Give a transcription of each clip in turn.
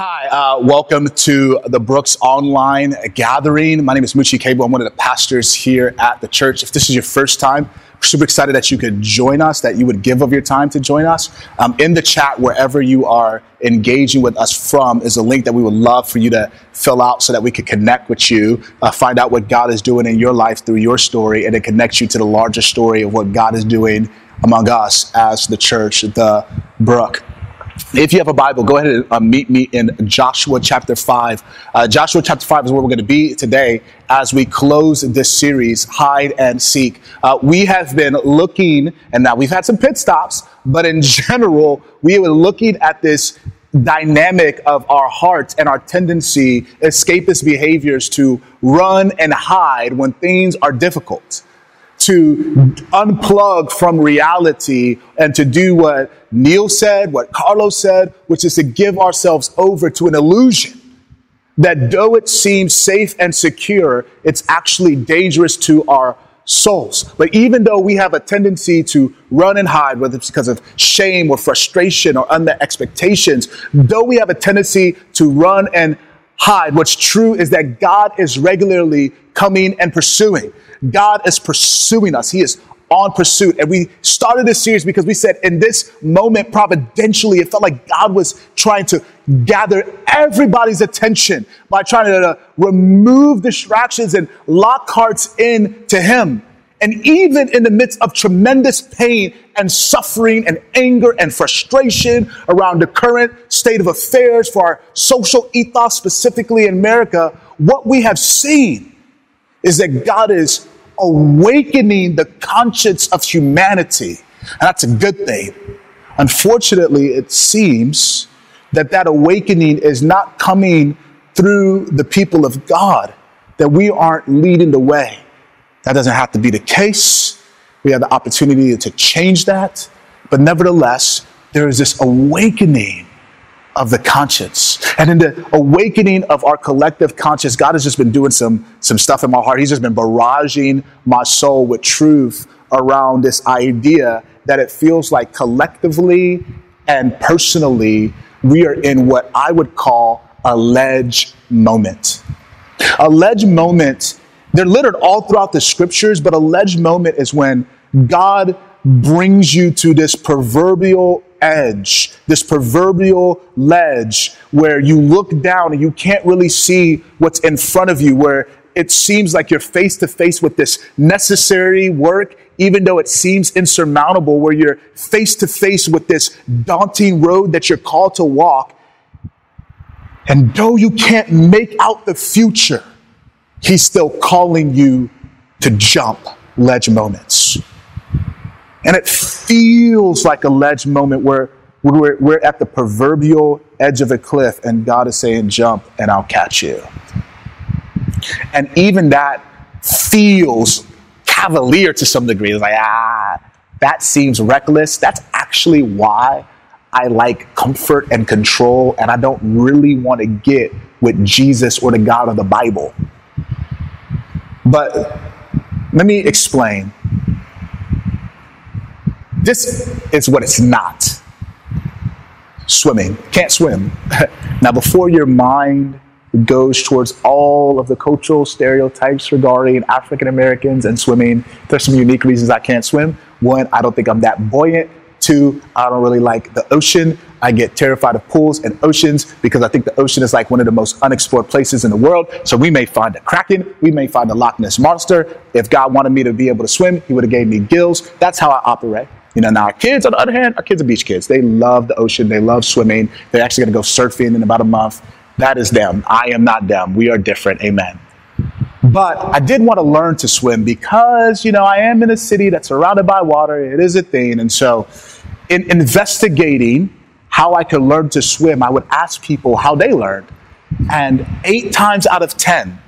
Hi, uh, welcome to the Brooks Online Gathering. My name is Muche Ukegbu. I'm one of the pastors here at the church. If this is your first time, we're super excited that you could join us, that you would give of your time to join us. Um, in the chat, wherever you are engaging with us from, is a link that we would love for you to fill out so that we could connect with you, uh, find out what God is doing in your life through your story, and it connects you to the larger story of what God is doing among us as the church, the Brook. If you have a Bible, go ahead and uh, meet me in Joshua chapter 5. Uh, Joshua chapter 5 is where we're going to be today as we close this series, Hide and Seek. Uh, we have been looking, and now we've had some pit stops, but in general, we were looking at this dynamic of our hearts and our tendency, escapist behaviors to run and hide when things are difficult to unplug from reality and to do what Neil said, what Carlos said, which is to give ourselves over to an illusion that though it seems safe and secure, it's actually dangerous to our souls. But even though we have a tendency to run and hide, whether it's because of shame or frustration or unmet expectations, though we have a tendency to run and hide, what's true is that God is regularly coming and pursuing. God is pursuing us. He is on pursuit. And we started this series because we said in this moment, providentially, it felt like God was trying to gather everybody's attention by trying to remove distractions and lock hearts in to Him. And even in the midst of tremendous pain and suffering and anger and frustration around the current state of affairs for our social ethos, specifically in America, what we have seen is that God is awakening the conscience of humanity. And that's a good thing. Unfortunately, it seems that that awakening is not coming through the people of God, that we aren't leading the way. That doesn't have to be the case. We have the opportunity to change that. But nevertheless, there is this awakening of the conscience. And in the awakening of our collective conscience, God has just been doing some, some stuff in my heart. He's just been barraging my soul with truth around this idea that it feels like collectively and personally, we are in what I would call a ledge moment. A ledge moment, they're littered all throughout the scriptures, but a ledge moment is when God brings you to this proverbial edge, this proverbial ledge where you look down and you can't really see what's in front of you, where it seems like you're face to face with this necessary work, even though it seems insurmountable, where you're face to face with this daunting road that you're called to walk. And though you can't make out the future, He's still calling you to jump ledge moments. And it feels like a ledge moment where we're, we're at the proverbial edge of a cliff and God is saying, jump and I'll catch you. And even that feels cavalier to some degree. It's like, ah, that seems reckless. That's actually why I like comfort and control, and I don't really want to get with Jesus or the God of the Bible. But let me explain. This is what it's not swimming. Can't swim. now, before your mind goes towards all of the cultural stereotypes regarding African Americans and swimming, there's some unique reasons I can't swim. One, I don't think I'm that buoyant. Two, I don't really like the ocean. I get terrified of pools and oceans because I think the ocean is like one of the most unexplored places in the world. So we may find a kraken, we may find a Loch Ness monster. If God wanted me to be able to swim, He would have gave me gills. That's how I operate. You know, now our kids, on the other hand, our kids are beach kids. They love the ocean. They love swimming. They're actually going to go surfing in about a month. That is them. I am not them. We are different. Amen. But I did want to learn to swim because, you know, I am in a city that's surrounded by water. It is a thing. And so, in investigating how I could learn to swim, I would ask people how they learned. And eight times out of 10,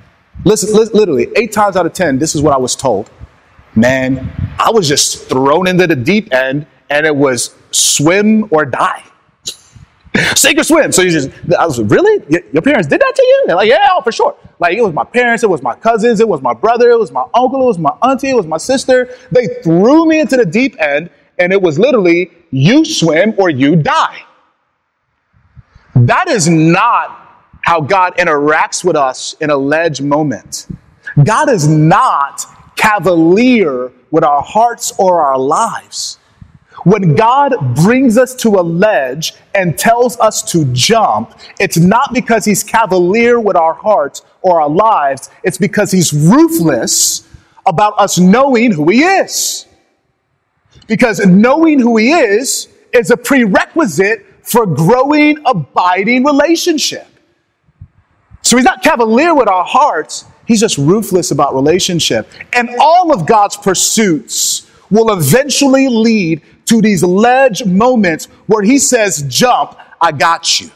listen, literally, eight times out of 10, this is what I was told man, I was just thrown into the deep end and it was swim or die. Sink or swim. So you just, I was really? Your parents did that to you? They're like, yeah, for sure. Like it was my parents, it was my cousins, it was my brother, it was my uncle, it was my auntie, it was my sister. They threw me into the deep end and it was literally you swim or you die. That is not how God interacts with us in a ledge moment. God is not cavalier with our hearts or our lives. When God brings us to a ledge and tells us to jump, it's not because he's cavalier with our hearts or our lives, it's because he's ruthless about us knowing who he is. Because knowing who he is is a prerequisite for growing, abiding relationship. So he's not cavalier with our hearts, he's just ruthless about relationship. And all of God's pursuits will eventually lead to these ledge moments where he says, Jump, I got you.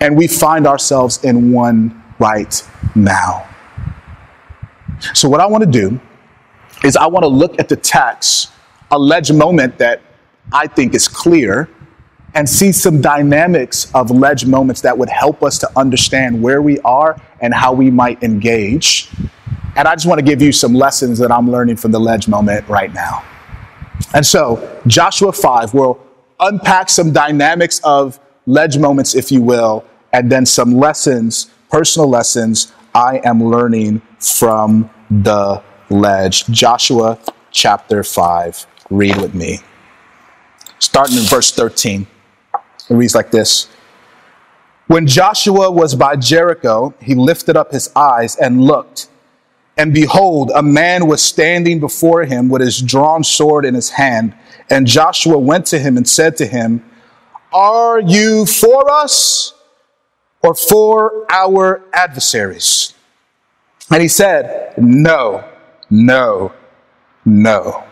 And we find ourselves in one right now. So, what I want to do is I want to look at the text, a ledge moment that I think is clear, and see some dynamics of ledge moments that would help us to understand where we are and how we might engage. And I just want to give you some lessons that I'm learning from the ledge moment right now. And so, Joshua 5 will unpack some dynamics of ledge moments, if you will, and then some lessons, personal lessons I am learning from the ledge. Joshua chapter 5. Read with me. Starting in verse 13. It reads like this When Joshua was by Jericho, he lifted up his eyes and looked and behold, a man was standing before him with his drawn sword in his hand. And Joshua went to him and said to him, Are you for us or for our adversaries? And he said, No, no, no.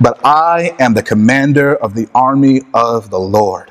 But I am the commander of the army of the Lord.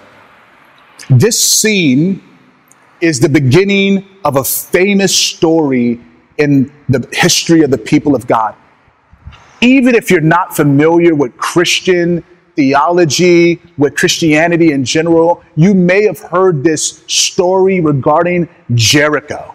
This scene is the beginning of a famous story in the history of the people of God. Even if you're not familiar with Christian theology, with Christianity in general, you may have heard this story regarding Jericho,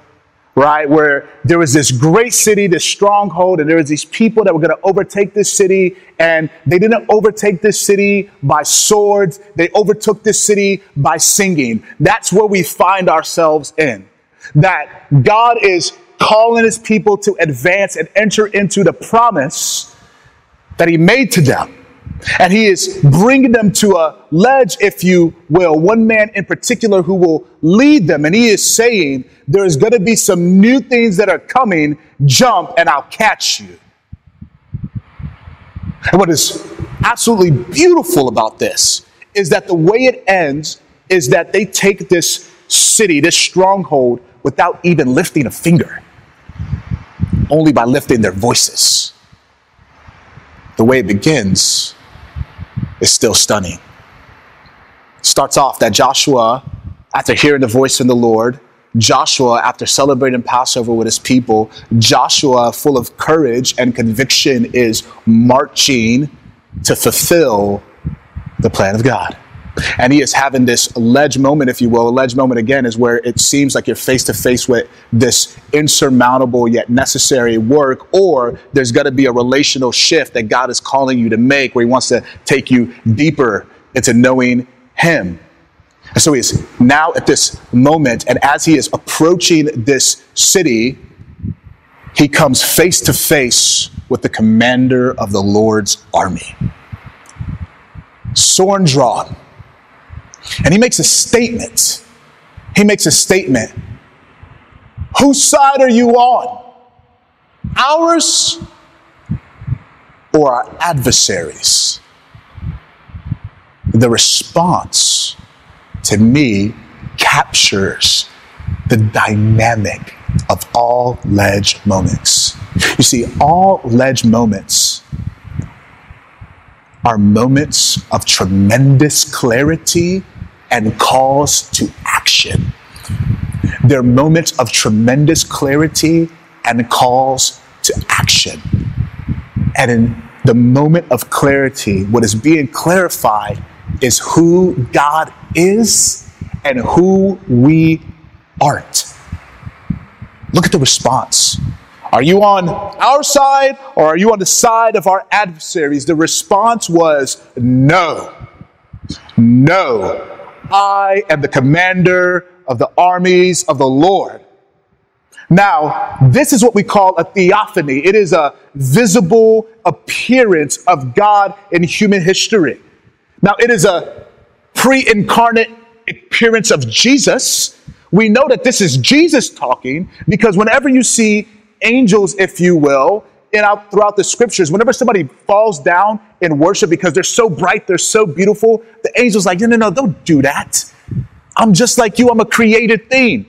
right? Where there was this great city, this stronghold, and there was these people that were going to overtake this city, and they didn't overtake this city by swords. They overtook this city by singing. That's where we find ourselves in. That God is calling his people to advance and enter into the promise that he made to them. And he is bringing them to a ledge, if you will, one man in particular who will lead them. And he is saying, There is going to be some new things that are coming. Jump, and I'll catch you. And what is absolutely beautiful about this is that the way it ends is that they take this city, this stronghold, without even lifting a finger, only by lifting their voices the way it begins is still stunning. starts off that Joshua, after hearing the voice from the Lord, Joshua, after celebrating Passover with his people, Joshua, full of courage and conviction, is marching to fulfill the plan of God. And he is having this ledge moment, if you will. A ledge moment again is where it seems like you're face to face with this insurmountable yet necessary work, or there's got to be a relational shift that God is calling you to make where he wants to take you deeper into knowing him. And so he's now at this moment, and as he is approaching this city, he comes face to face with the commander of the Lord's army. Sword drawn and he makes a statement. He makes a statement. Whose side are you on? Ours or our adversaries? The response to me captures the dynamic of all ledge moments. You see, all ledge moments are moments of tremendous clarity and calls to action. They're moments of tremendous clarity and calls to action. And in the moment of clarity, what is being clarified is who God is and who we aren't. Look at the response. Are you on our side or are you on the side of our adversaries? The response was no. No. I am the commander of the armies of the Lord. Now, this is what we call a theophany. It is a visible appearance of God in human history. Now, it is a pre incarnate appearance of Jesus. We know that this is Jesus talking because whenever you see angels, if you will, in out throughout the scriptures, whenever somebody falls down in worship because they're so bright, they're so beautiful, the angel's like, no, no, no, don't do that. I'm just like you, I'm a created thing.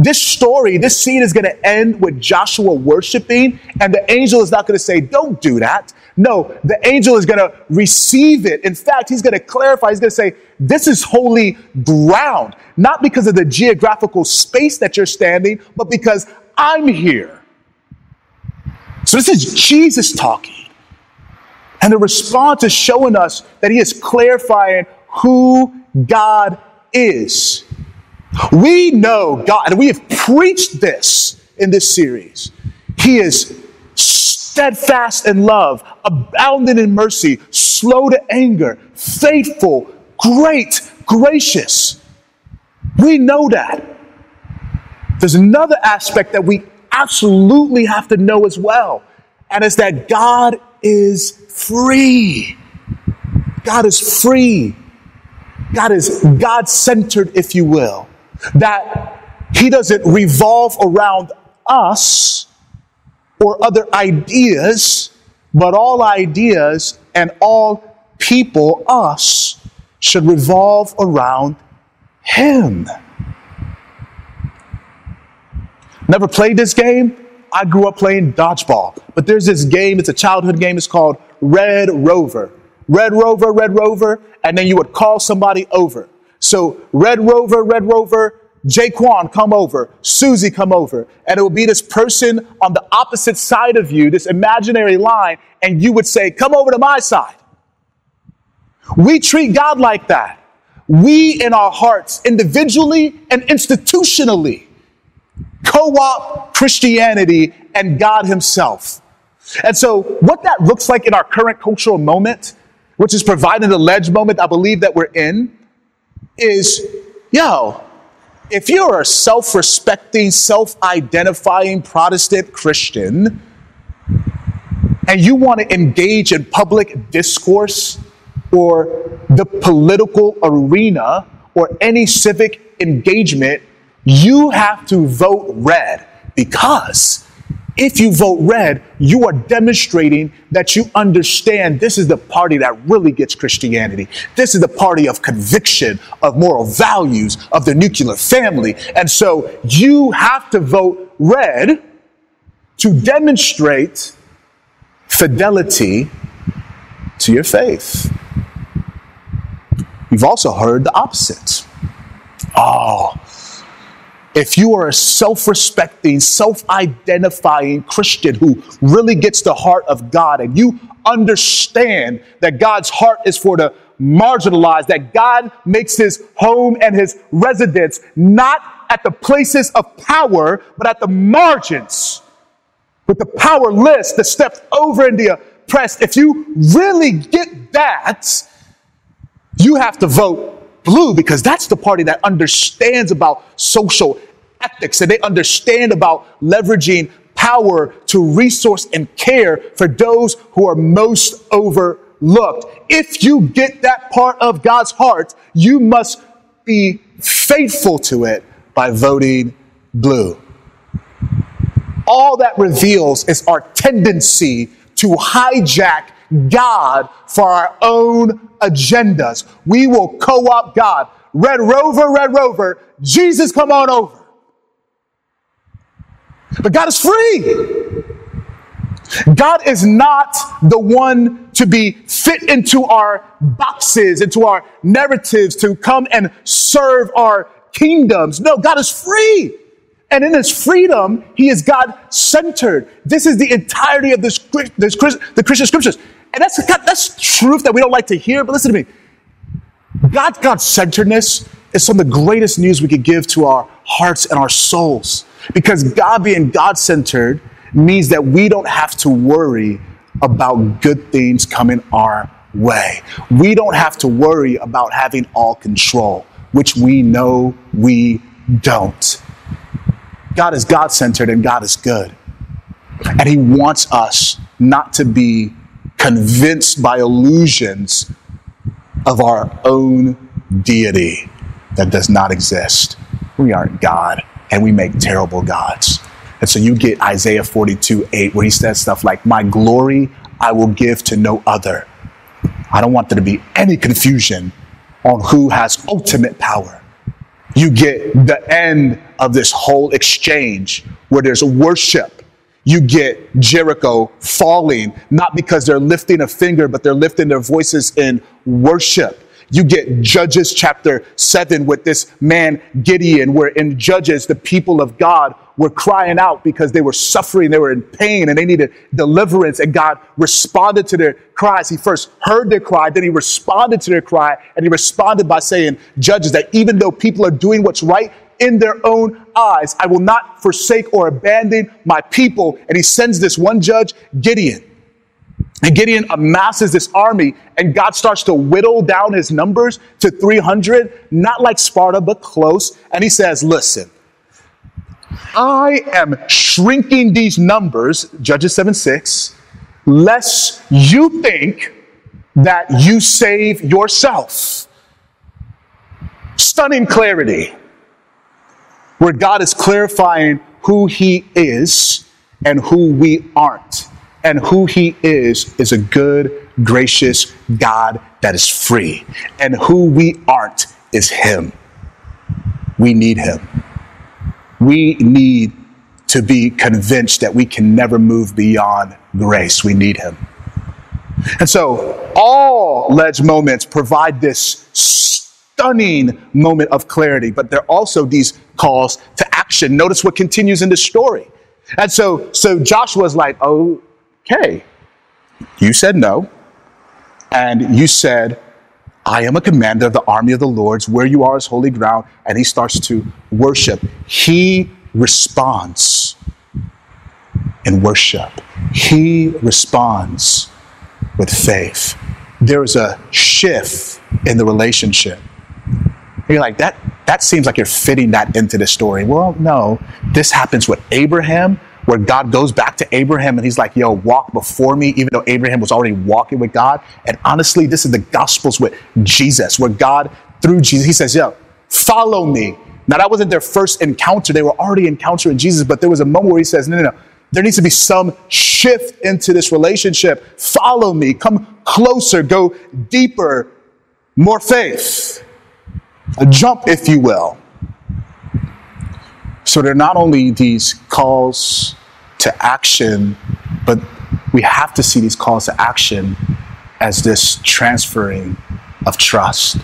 This story, this scene is going to end with Joshua worshiping, and the angel is not going to say, Don't do that. No, the angel is going to receive it. In fact, he's going to clarify, he's going to say, This is holy ground, not because of the geographical space that you're standing, but because I'm here. So this is Jesus talking. And the response is showing us that he is clarifying who God is. We know God, and we have preached this in this series. He is steadfast in love, abounding in mercy, slow to anger, faithful, great, gracious. We know that. There's another aspect that we absolutely have to know as well, and it's that God is free. God is free. God is God centered, if you will that he doesn't revolve around us or other ideas, but all ideas and all people, us, should revolve around him. Never played this game? I grew up playing dodgeball, but there's this game, it's a childhood game, it's called Red Rover. Red Rover, Red Rover, and then you would call somebody over. So Red Rover, Red Rover, Jaquan, come over. Susie, come over. And it would be this person on the opposite side of you, this imaginary line, and you would say, Come over to my side. We treat God like that. We, in our hearts, individually and institutionally, co op Christianity and God Himself. And so, what that looks like in our current cultural moment, which is providing the ledge moment I believe that we're in, is, yo, if you're a self respecting, self identifying Protestant Christian and you want to engage in public discourse or the political arena or any civic engagement, you have to vote red because if you vote red, you are demonstrating that you understand this is the party that really gets Christianity. This is the party of conviction, of moral values, of the nuclear family. And so you have to vote red to demonstrate fidelity to your faith. You've also heard the opposite. Oh, if you are a self respecting, self identifying Christian who really gets the heart of God and you understand that God's heart is for the marginalized, that God makes his home and his residence not at the places of power, but at the margins with the powerless, the stepped over and the oppressed. If you really get that, you have to vote blue because that's the party that understands about social ethics and they understand about leveraging power to resource and care for those who are most overlooked. If you get that part of God's heart, you must be faithful to it by voting blue. All that reveals is our tendency to hijack God for our own agendas. We will co opt God. Red Rover, Red Rover, Jesus, come on over. But God is free. God is not the one to be fit into our boxes, into our narratives, to come and serve our kingdoms. No, God is free. And in his freedom, he is God centered. This is the entirety of this, this, the Christian scriptures. And that's, that's truth that we don't like to hear, but listen to me. God, God centeredness is some of the greatest news we could give to our hearts and our souls. Because God being God centered means that we don't have to worry about good things coming our way. We don't have to worry about having all control, which we know we don't. God is God centered and God is good. And He wants us not to be convinced by illusions of our own deity that does not exist. We aren't God and we make terrible gods. And so you get Isaiah 42 8, where he says stuff like, My glory I will give to no other. I don't want there to be any confusion on who has ultimate power. You get the end of this whole exchange where there's worship. You get Jericho falling, not because they're lifting a finger, but they're lifting their voices in worship. You get Judges chapter 7 with this man Gideon, where in Judges, the people of God were crying out because they were suffering, they were in pain, and they needed deliverance. And God responded to their cries. He first heard their cry, then He responded to their cry, and He responded by saying, Judges, that even though people are doing what's right, in their own eyes. I will not forsake or abandon my people. And he sends this one judge, Gideon. And Gideon amasses this army, and God starts to whittle down his numbers to 300, not like Sparta, but close. And he says, Listen, I am shrinking these numbers, Judges 7 6, lest you think that you save yourself. Stunning clarity, where God is clarifying who he is and who we aren't and who he is is a good, gracious God that is free. And who we aren't is him. We need him. We need to be convinced that we can never move beyond grace. We need him. And so all ledge moments provide this stunning moment of clarity, but they're also these calls to action. Notice what continues in the story. And so, so Joshua's like, oh, okay, you said no, and you said, I am a commander of the army of the Lord's, where you are is holy ground, and he starts to worship. He responds in worship. He responds with faith. There is a shift in the relationship. You're like, that, that seems like you're fitting that into the story. Well, no. This happens with Abraham where God goes back to Abraham and he's like, yo, walk before me, even though Abraham was already walking with God. And honestly, this is the Gospels with Jesus, where God, through Jesus, he says, yo, follow me. Now, that wasn't their first encounter. They were already encountering Jesus, but there was a moment where he says, no, no, no. There needs to be some shift into this relationship. Follow me. Come closer. Go deeper. More faith. A jump, if you will. So there are not only these calls to action, but we have to see these calls to action as this transferring of trust.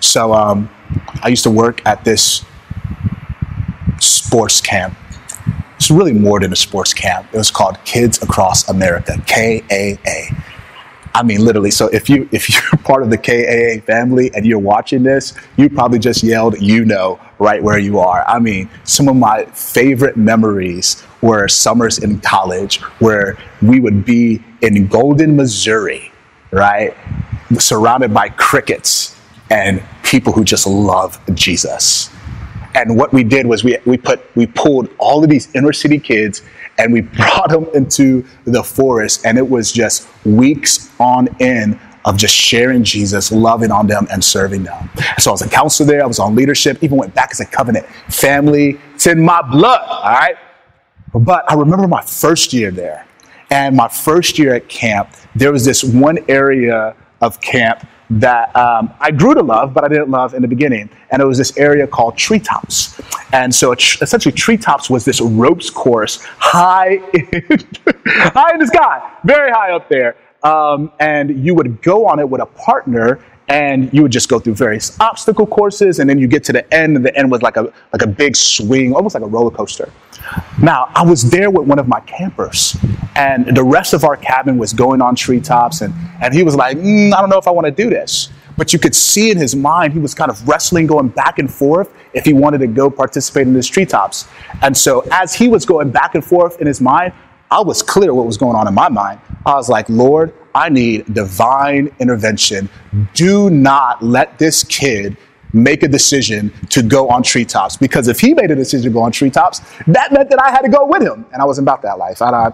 So um, I used to work at this sports camp. It's really more than a sports camp. It was called Kids Across America, KAA. I mean, literally. So if you if you're part of the KAA family and you're watching this, you probably just yelled, "You know," right where you are. I mean, some of my favorite memories were summers in college where we would be in Golden, Missouri, right, surrounded by crickets and people who just love Jesus. And what we did was we, we put we pulled all of these inner city kids and we brought them into the forest and it was just weeks on end of just sharing Jesus, loving on them and serving them. So I was a counselor there, I was on leadership, even went back as a covenant family. It's in my blood, all right? But I remember my first year there. And my first year at camp, there was this one area of camp that um, I grew to love, but I didn't love in the beginning. And it was this area called Treetops. And so essentially, Treetops was this ropes course high in, high in the sky, very high up there. Um, and you would go on it with a partner, and you would just go through various obstacle courses, and then you get to the end, and the end was like a like a big swing, almost like a roller coaster. Now, I was there with one of my campers, and the rest of our cabin was going on treetops, and and he was like, mm, I don't know if I want to do this. But you could see in his mind he was kind of wrestling, going back and forth if he wanted to go participate in these treetops. And so as he was going back and forth in his mind, I was clear what was going on in my mind. I was like, Lord, I need divine intervention. Do not let this kid make a decision to go on treetops because if he made a decision to go on treetops, that meant that I had to go with him, and I wasn't about that life. I, I,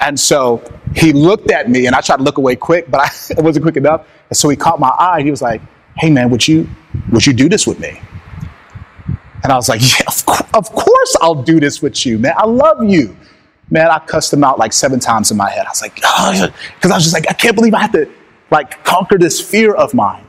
and so he looked at me, and I tried to look away quick, but I, it wasn't quick enough. And so he caught my eye. and He was like, "Hey, man, would you would you do this with me?" And I was like, "Yeah, of, of course I'll do this with you, man. I love you." man, I cussed him out like seven times in my head. I was like, because oh, I was just like, I can't believe I had to like conquer this fear of mine.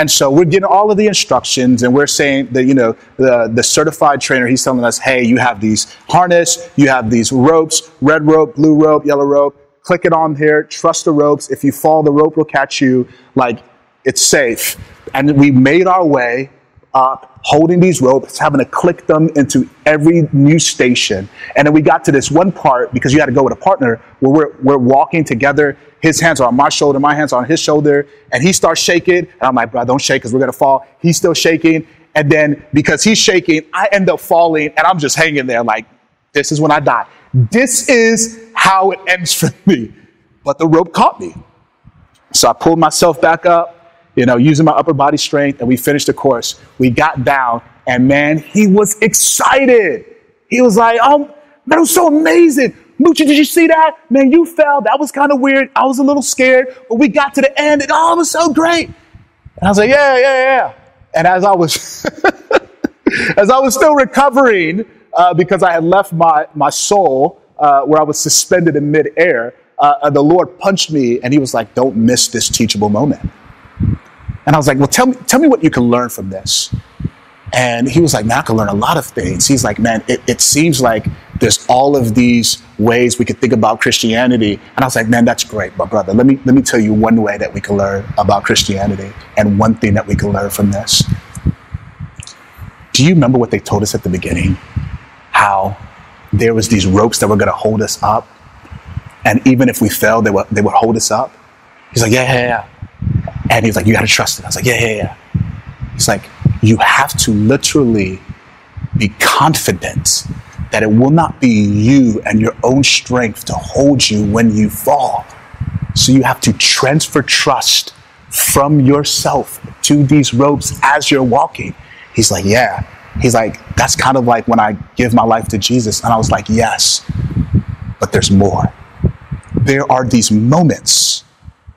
And so we're getting all of the instructions and we're saying that, you know, the, the certified trainer, he's telling us, hey, you have these harness, you have these ropes, red rope, blue rope, yellow rope, click it on here, trust the ropes. If you fall, the rope will catch you. Like it's safe. And we made our way up, holding these ropes, having to click them into every new station. And then we got to this one part because you had to go with a partner where we're, we're walking together. His hands are on my shoulder, my hands are on his shoulder, and he starts shaking. And I'm like, bro, don't shake because we're going to fall. He's still shaking. And then because he's shaking, I end up falling and I'm just hanging there like, this is when I die. This is how it ends for me. But the rope caught me. So I pulled myself back up you know, using my upper body strength, and we finished the course. We got down, and man, he was excited. He was like, "Oh, man, it was so amazing." Moochie, did you see that? Man, you fell. That was kind of weird. I was a little scared, but we got to the end, and oh, it was so great. And I was like, "Yeah, yeah, yeah." And as I was, as I was still recovering uh, because I had left my my soul uh, where I was suspended in midair, uh, the Lord punched me, and He was like, "Don't miss this teachable moment." And I was like, well, tell me, tell me what you can learn from this. And he was like, man, I can learn a lot of things. He's like, man, it, it seems like there's all of these ways we could think about Christianity. And I was like, man, that's great. But brother, let me, let me tell you one way that we can learn about Christianity and one thing that we can learn from this. Do you remember what they told us at the beginning? How there was these ropes that were going to hold us up. And even if we fell, they would, they would hold us up. He's like, yeah, yeah, yeah. And he's like, you got to trust it. I was like, yeah, yeah, yeah. He's like, you have to literally be confident that it will not be you and your own strength to hold you when you fall. So you have to transfer trust from yourself to these ropes as you're walking. He's like, yeah. He's like, that's kind of like when I give my life to Jesus. And I was like, yes, but there's more. There are these moments.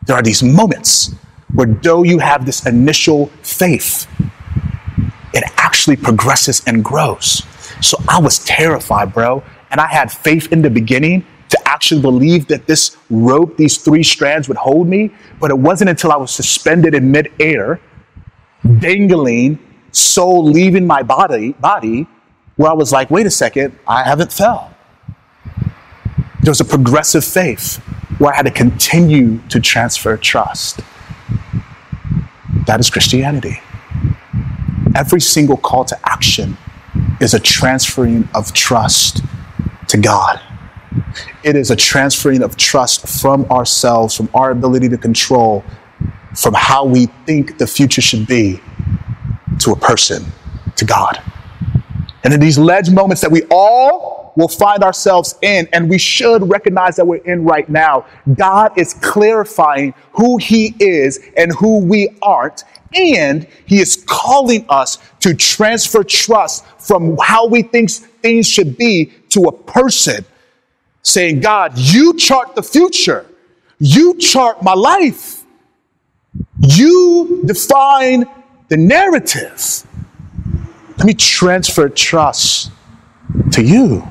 There are these moments where though you have this initial faith, it actually progresses and grows. So I was terrified, bro. And I had faith in the beginning to actually believe that this rope, these three strands would hold me. But it wasn't until I was suspended in midair, dangling, soul leaving my body, body, where I was like, wait a second, I haven't fell. There was a progressive faith where I had to continue to transfer trust. That is Christianity. Every single call to action is a transferring of trust to God. It is a transferring of trust from ourselves, from our ability to control, from how we think the future should be, to a person, to God. And in these ledge moments that we all will find ourselves in, and we should recognize that we're in right now. God is clarifying who He is and who we aren't, and He is calling us to transfer trust from how we think things should be to a person, saying, God, you chart the future, you chart my life, you define the narrative. Let me transfer trust to you.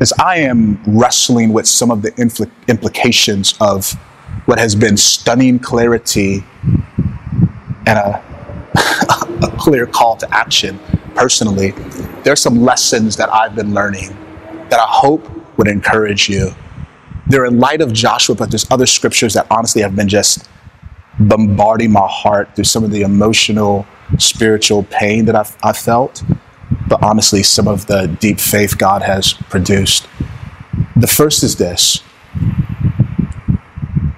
As I am wrestling with some of the infl- implications of what has been stunning clarity and a, a clear call to action personally, there are some lessons that I've been learning that I hope would encourage you. they're in light of Joshua, but there's other scriptures that honestly have been just bombarding my heart through some of the emotional, spiritual pain that I've, I've felt, but honestly, some of the deep faith God has produced. The first is this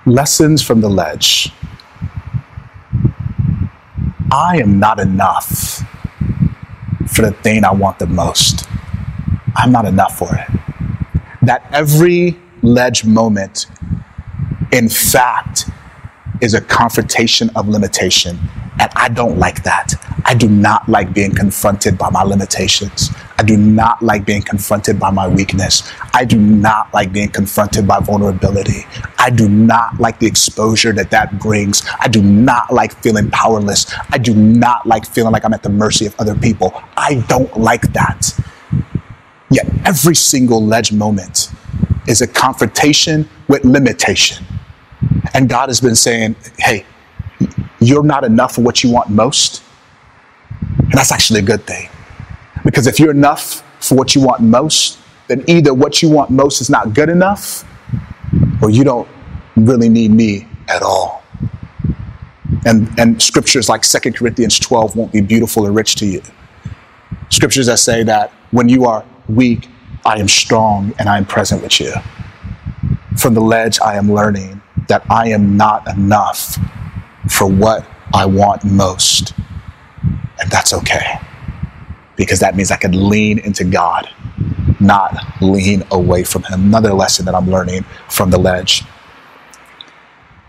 lessons from the ledge. I am not enough for the thing I want the most. I'm not enough for it. That every ledge moment, in fact, is a confrontation of limitation. And I don't like that. I do not like being confronted by my limitations. I do not like being confronted by my weakness. I do not like being confronted by vulnerability. I do not like the exposure that that brings. I do not like feeling powerless. I do not like feeling like I'm at the mercy of other people. I don't like that. Yet every single ledge moment is a confrontation with limitation. And God has been saying, hey, you're not enough for what you want most. And that's actually a good thing. Because if you're enough for what you want most, then either what you want most is not good enough or you don't really need me at all. And, and scriptures like 2 Corinthians 12 won't be beautiful or rich to you. Scriptures that say that when you are weak, I am strong and I am present with you. From the ledge, I am learning that I am not enough for what I want most. And that's okay. Because that means I can lean into God, not lean away from Him. Another lesson that I'm learning from the ledge.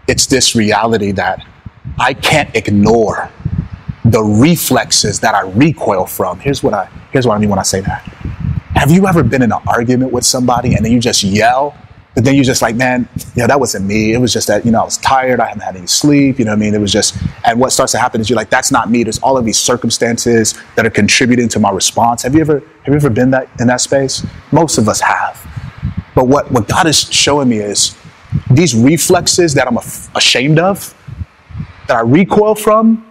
It's this reality that I can't ignore the reflexes that I recoil from. Here's what I here's what I mean when I say that. Have you ever been in an argument with somebody and then you just yell but then you're just like, man, yeah, that wasn't me. It was just that, you know, I was tired. I haven't had any sleep. You know what I mean? It was just, and what starts to happen is you're like, that's not me. There's all of these circumstances that are contributing to my response. Have you ever, have you ever been that in that space? Most of us have. But what, what God is showing me is these reflexes that I'm ashamed of, that I recoil from,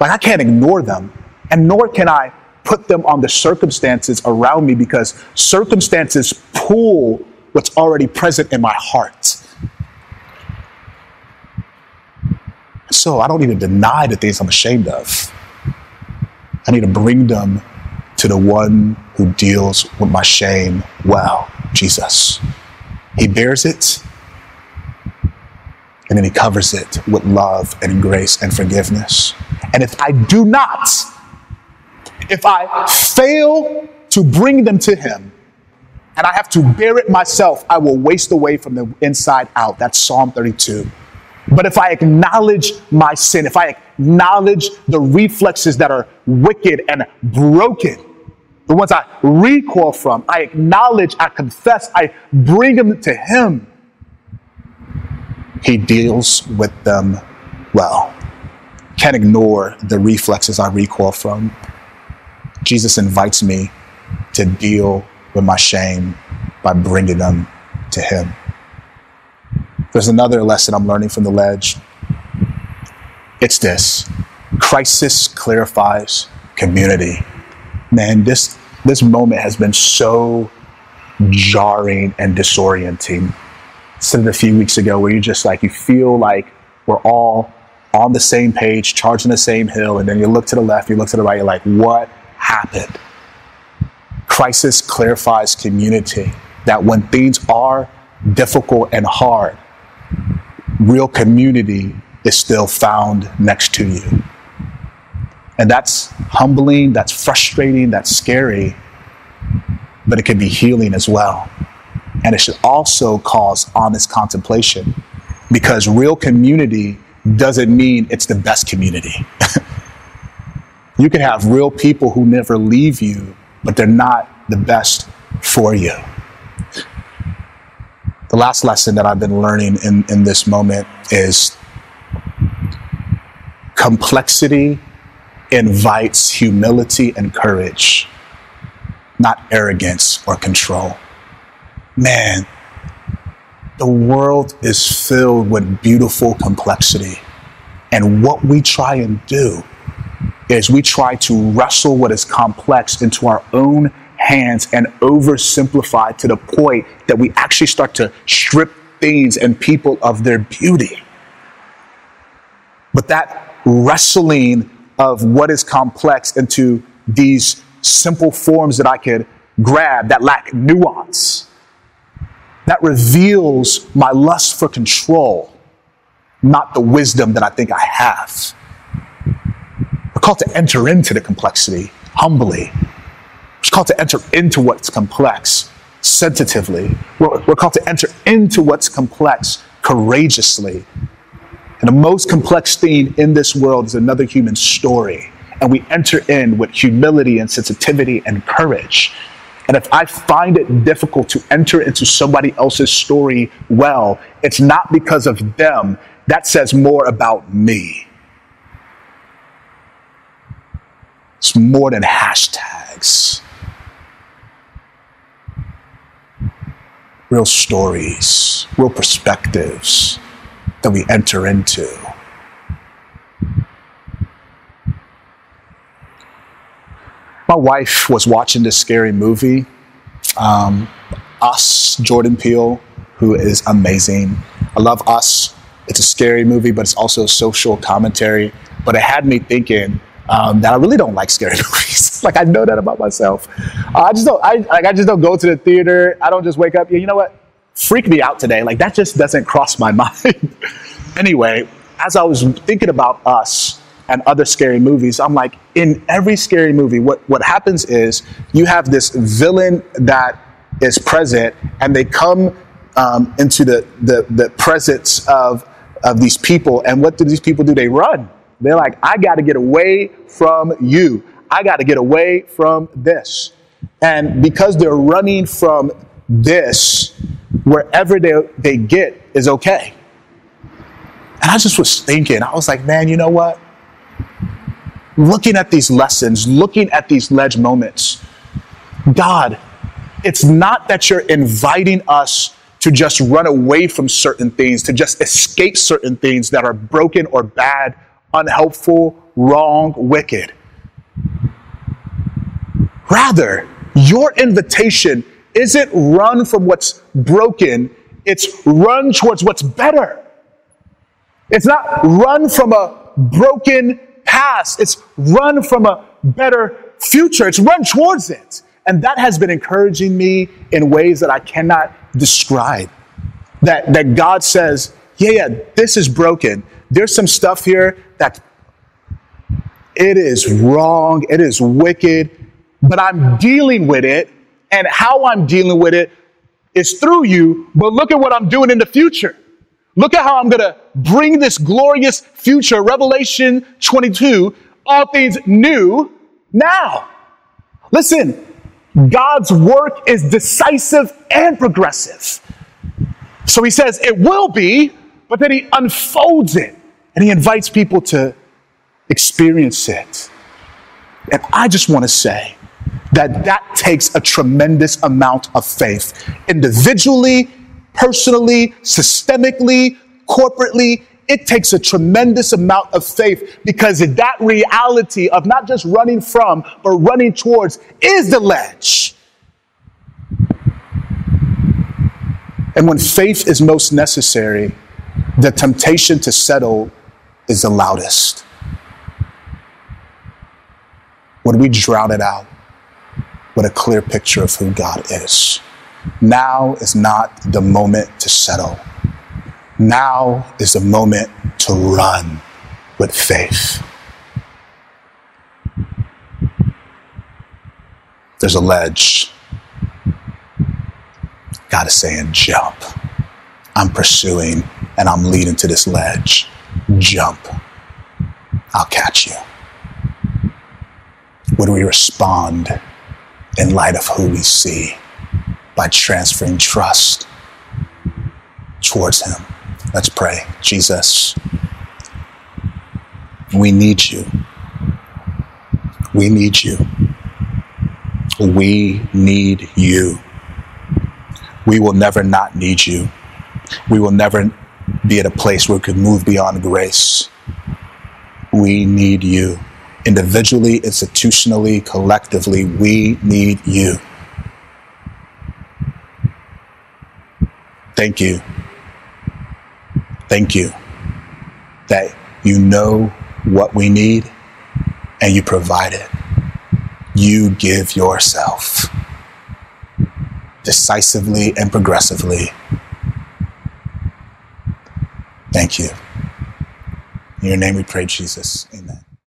like I can't ignore them. And nor can I put them on the circumstances around me because circumstances pull what's already present in my heart. So I don't to deny the things I'm ashamed of. I need to bring them to the one who deals with my shame well, Jesus. He bears it and then he covers it with love and grace and forgiveness. And if I do not, if I fail to bring them to him, and I have to bear it myself, I will waste away from the inside out. That's Psalm 32. But if I acknowledge my sin, if I acknowledge the reflexes that are wicked and broken, the ones I recoil from, I acknowledge, I confess, I bring them to Him, He deals with them well. Can't ignore the reflexes I recoil from. Jesus invites me to deal with my shame by bringing them to Him. There's another lesson I'm learning from the ledge. It's this crisis clarifies community. Man, this, this moment has been so jarring and disorienting. It a few weeks ago where you just like, you feel like we're all on the same page, charging the same hill, and then you look to the left, you look to the right, you're like, what happened? Crisis clarifies community. That when things are difficult and hard, real community is still found next to you. And that's humbling, that's frustrating, that's scary, but it can be healing as well. And it should also cause honest contemplation because real community doesn't mean it's the best community. you can have real people who never leave you but they're not the best for you. The last lesson that I've been learning in, in this moment is complexity invites humility and courage, not arrogance or control. Man, the world is filled with beautiful complexity. And what we try and do is we try to wrestle what is complex into our own hands and oversimplify to the point that we actually start to strip things and people of their beauty. But that wrestling of what is complex into these simple forms that I could grab that lack nuance, that reveals my lust for control, not the wisdom that I think I have. Called to enter into the complexity humbly. We're called to enter into what's complex sensitively. We're, we're called to enter into what's complex courageously. And the most complex thing in this world is another human story. And we enter in with humility and sensitivity and courage. And if I find it difficult to enter into somebody else's story well, it's not because of them. That says more about me. It's more than hashtags. Real stories, real perspectives that we enter into. My wife was watching this scary movie, um, Us, Jordan Peele, who is amazing. I love Us. It's a scary movie, but it's also social commentary. But it had me thinking um, that I really don't like scary movies. like I know that about myself. Uh, I just don't. I like. I just don't go to the theater. I don't just wake up. Yeah, you know what? Freak me out today. Like that just doesn't cross my mind. anyway, as I was thinking about us and other scary movies, I'm like, in every scary movie, what what happens is you have this villain that is present, and they come um, into the, the the presence of of these people, and what do these people do? They run they're like, I got to get away from you. I got to get away from this. And because they're running from this, wherever they, they get is okay. And I just was thinking, I was like, man, you know what? Looking at these lessons, looking at these ledge moments, God, it's not that you're inviting us to just run away from certain things, to just escape certain things that are broken or bad unhelpful, wrong, wicked. Rather, your invitation isn't run from what's broken, it's run towards what's better. It's not run from a broken past, it's run from a better future. It's run towards it. And that has been encouraging me in ways that I cannot describe. That, that God says, yeah, yeah, this is broken. There's some stuff here that it is wrong, it is wicked, but I'm dealing with it, and how I'm dealing with it is through you, but look at what I'm doing in the future. Look at how I'm going to bring this glorious future, Revelation 22, all things new now. Listen, God's work is decisive and progressive. So he says it will be, but then he unfolds it and he invites people to experience it. And I just want to say that that takes a tremendous amount of faith. Individually, personally, systemically, corporately, it takes a tremendous amount of faith because that reality of not just running from, but running towards is the ledge. And when faith is most necessary, the temptation to settle is the loudest. When we drown it out with a clear picture of who God is. Now is not the moment to settle. Now is the moment to run with faith. There's a ledge. God is saying, jump. I'm pursuing and I'm leading to this ledge. Jump. I'll catch you. Would we respond in light of who we see by transferring trust towards Him? Let's pray. Jesus, we need you. We need you. We need you. We will never not need you. We will never be at a place where we could move beyond grace. We need you. Individually, institutionally, collectively, we need you. Thank you Thank you that you know what we need and you provide it. You give yourself decisively and progressively. Thank you. In your name we pray, Jesus. Amen.